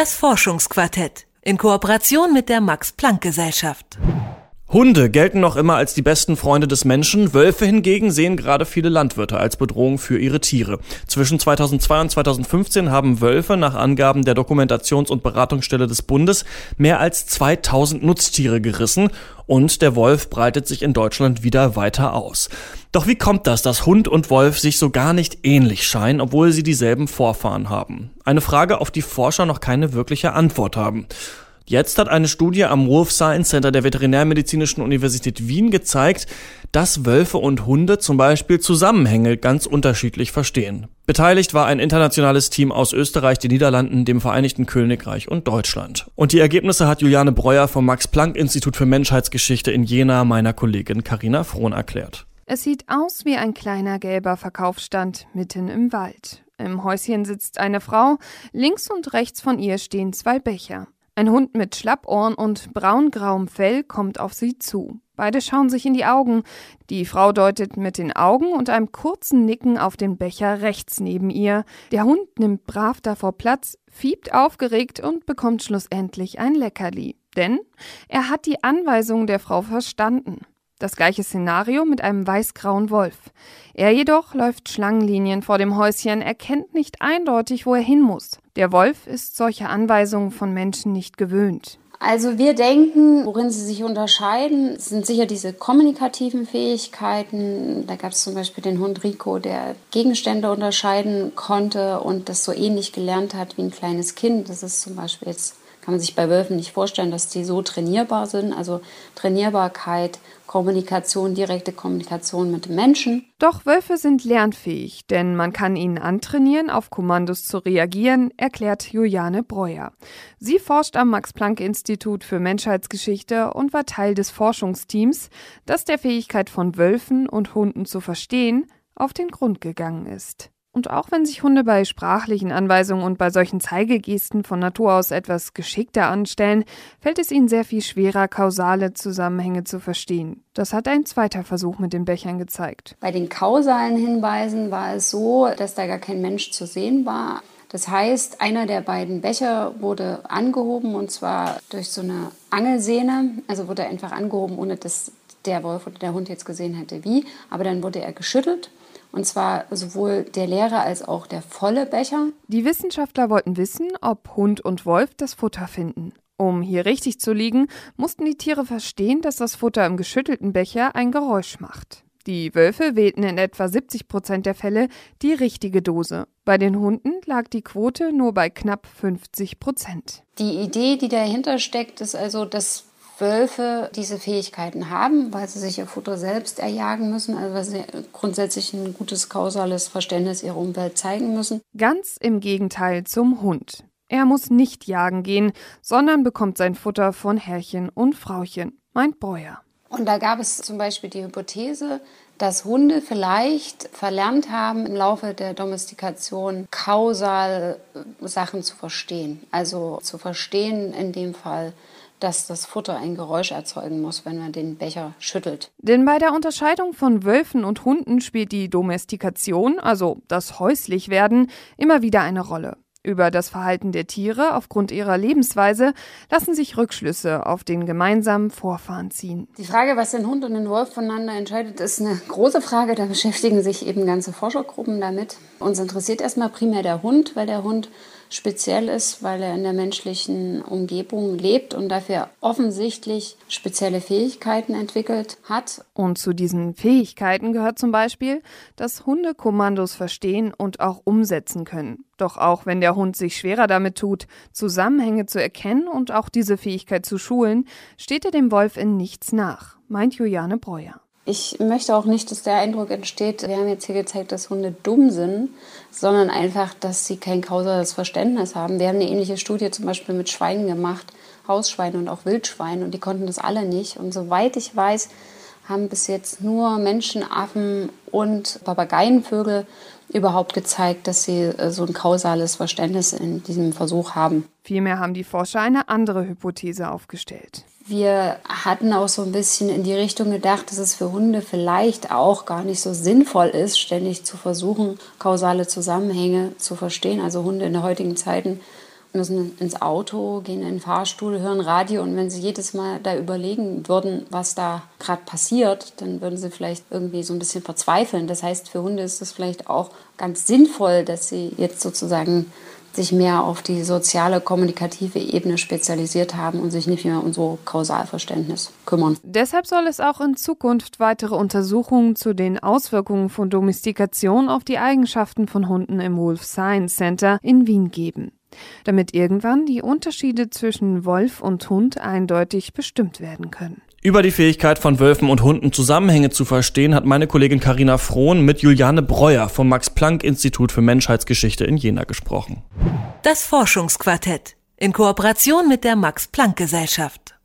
Das Forschungsquartett in Kooperation mit der Max Planck Gesellschaft. Hunde gelten noch immer als die besten Freunde des Menschen, Wölfe hingegen sehen gerade viele Landwirte als Bedrohung für ihre Tiere. Zwischen 2002 und 2015 haben Wölfe nach Angaben der Dokumentations- und Beratungsstelle des Bundes mehr als 2000 Nutztiere gerissen und der Wolf breitet sich in Deutschland wieder weiter aus. Doch wie kommt das, dass Hund und Wolf sich so gar nicht ähnlich scheinen, obwohl sie dieselben Vorfahren haben? Eine Frage, auf die Forscher noch keine wirkliche Antwort haben. Jetzt hat eine Studie am Wolf Science Center der Veterinärmedizinischen Universität Wien gezeigt, dass Wölfe und Hunde zum Beispiel Zusammenhänge ganz unterschiedlich verstehen. Beteiligt war ein internationales Team aus Österreich, den Niederlanden, dem Vereinigten Königreich und Deutschland. Und die Ergebnisse hat Juliane Breuer vom Max-Planck-Institut für Menschheitsgeschichte in Jena meiner Kollegin Karina Frohn erklärt. Es sieht aus wie ein kleiner gelber Verkaufsstand mitten im Wald. Im Häuschen sitzt eine Frau, links und rechts von ihr stehen zwei Becher. Ein Hund mit Schlappohren und braungrauem Fell kommt auf sie zu. Beide schauen sich in die Augen. Die Frau deutet mit den Augen und einem kurzen Nicken auf den Becher rechts neben ihr. Der Hund nimmt brav davor Platz, fiebt aufgeregt und bekommt schlussendlich ein Leckerli. Denn er hat die Anweisung der Frau verstanden. Das gleiche Szenario mit einem weißgrauen Wolf. Er jedoch läuft Schlangenlinien vor dem Häuschen, erkennt nicht eindeutig, wo er hin muss. Der Wolf ist solche Anweisungen von Menschen nicht gewöhnt. Also wir denken, worin sie sich unterscheiden, sind sicher diese kommunikativen Fähigkeiten. Da gab es zum Beispiel den Hund Rico, der Gegenstände unterscheiden konnte und das so ähnlich gelernt hat wie ein kleines Kind. Das ist zum Beispiel jetzt kann man sich bei Wölfen nicht vorstellen, dass die so trainierbar sind. Also Trainierbarkeit, Kommunikation, direkte Kommunikation mit Menschen. Doch Wölfe sind lernfähig, denn man kann ihnen antrainieren, auf Kommandos zu reagieren, erklärt Juliane Breuer. Sie forscht am Max-Planck-Institut für Menschheitsgeschichte und war Teil des Forschungsteams, das der Fähigkeit von Wölfen und Hunden zu verstehen auf den Grund gegangen ist. Und auch wenn sich Hunde bei sprachlichen Anweisungen und bei solchen Zeigegesten von Natur aus etwas geschickter anstellen, fällt es ihnen sehr viel schwerer, kausale Zusammenhänge zu verstehen. Das hat ein zweiter Versuch mit den Bechern gezeigt. Bei den kausalen Hinweisen war es so, dass da gar kein Mensch zu sehen war. Das heißt, einer der beiden Becher wurde angehoben und zwar durch so eine Angelsehne. Also wurde er einfach angehoben, ohne dass der Wolf oder der Hund jetzt gesehen hätte, wie. Aber dann wurde er geschüttelt und zwar sowohl der leere als auch der volle Becher. Die Wissenschaftler wollten wissen, ob Hund und Wolf das Futter finden. Um hier richtig zu liegen, mussten die Tiere verstehen, dass das Futter im geschüttelten Becher ein Geräusch macht. Die Wölfe wählten in etwa 70 Prozent der Fälle die richtige Dose. Bei den Hunden lag die Quote nur bei knapp 50 Prozent. Die Idee, die dahinter steckt, ist also, dass Wölfe diese Fähigkeiten haben, weil sie sich ihr Futter selbst erjagen müssen, also weil sie grundsätzlich ein gutes kausales Verständnis ihrer Umwelt zeigen müssen. Ganz im Gegenteil zum Hund. Er muss nicht jagen gehen, sondern bekommt sein Futter von Herrchen und Frauchen, meint Breuer. Und da gab es zum Beispiel die Hypothese, dass Hunde vielleicht verlernt haben, im Laufe der Domestikation kausal Sachen zu verstehen. Also zu verstehen in dem Fall, dass das Futter ein Geräusch erzeugen muss, wenn man den Becher schüttelt. Denn bei der Unterscheidung von Wölfen und Hunden spielt die Domestikation, also das Häuslichwerden, immer wieder eine Rolle. Über das Verhalten der Tiere aufgrund ihrer Lebensweise lassen sich Rückschlüsse auf den gemeinsamen Vorfahren ziehen. Die Frage, was den Hund und den Wolf voneinander entscheidet, ist eine große Frage. Da beschäftigen sich eben ganze Forschergruppen damit. Uns interessiert erstmal primär der Hund, weil der Hund speziell ist, weil er in der menschlichen Umgebung lebt und dafür offensichtlich spezielle Fähigkeiten entwickelt hat. Und zu diesen Fähigkeiten gehört zum Beispiel, dass Hunde Kommandos verstehen und auch umsetzen können. Doch auch wenn der Hund sich schwerer damit tut, Zusammenhänge zu erkennen und auch diese Fähigkeit zu schulen, steht er dem Wolf in nichts nach, meint Juliane Breuer. Ich möchte auch nicht, dass der Eindruck entsteht, wir haben jetzt hier gezeigt, dass Hunde dumm sind, sondern einfach, dass sie kein kausales Verständnis haben. Wir haben eine ähnliche Studie zum Beispiel mit Schweinen gemacht, Hausschweine und auch Wildschweine, und die konnten das alle nicht. Und soweit ich weiß, haben bis jetzt nur Menschenaffen und Papageienvögel überhaupt gezeigt, dass sie äh, so ein kausales Verständnis in diesem Versuch haben. Vielmehr haben die Forscher eine andere Hypothese aufgestellt. Wir hatten auch so ein bisschen in die Richtung gedacht, dass es für Hunde vielleicht auch gar nicht so sinnvoll ist, ständig zu versuchen, kausale Zusammenhänge zu verstehen. Also Hunde in der heutigen Zeiten müssen ins Auto, gehen in den Fahrstuhl, hören Radio und wenn sie jedes Mal da überlegen würden, was da gerade passiert, dann würden sie vielleicht irgendwie so ein bisschen verzweifeln. Das heißt, für Hunde ist es vielleicht auch ganz sinnvoll, dass sie jetzt sozusagen sich mehr auf die soziale, kommunikative Ebene spezialisiert haben und sich nicht mehr um so Kausalverständnis kümmern. Deshalb soll es auch in Zukunft weitere Untersuchungen zu den Auswirkungen von Domestikation auf die Eigenschaften von Hunden im Wolf Science Center in Wien geben, damit irgendwann die Unterschiede zwischen Wolf und Hund eindeutig bestimmt werden können. Über die Fähigkeit von Wölfen und Hunden Zusammenhänge zu verstehen, hat meine Kollegin Karina Frohn mit Juliane Breuer vom Max-Planck-Institut für Menschheitsgeschichte in Jena gesprochen. Das Forschungsquartett in Kooperation mit der Max-Planck-Gesellschaft.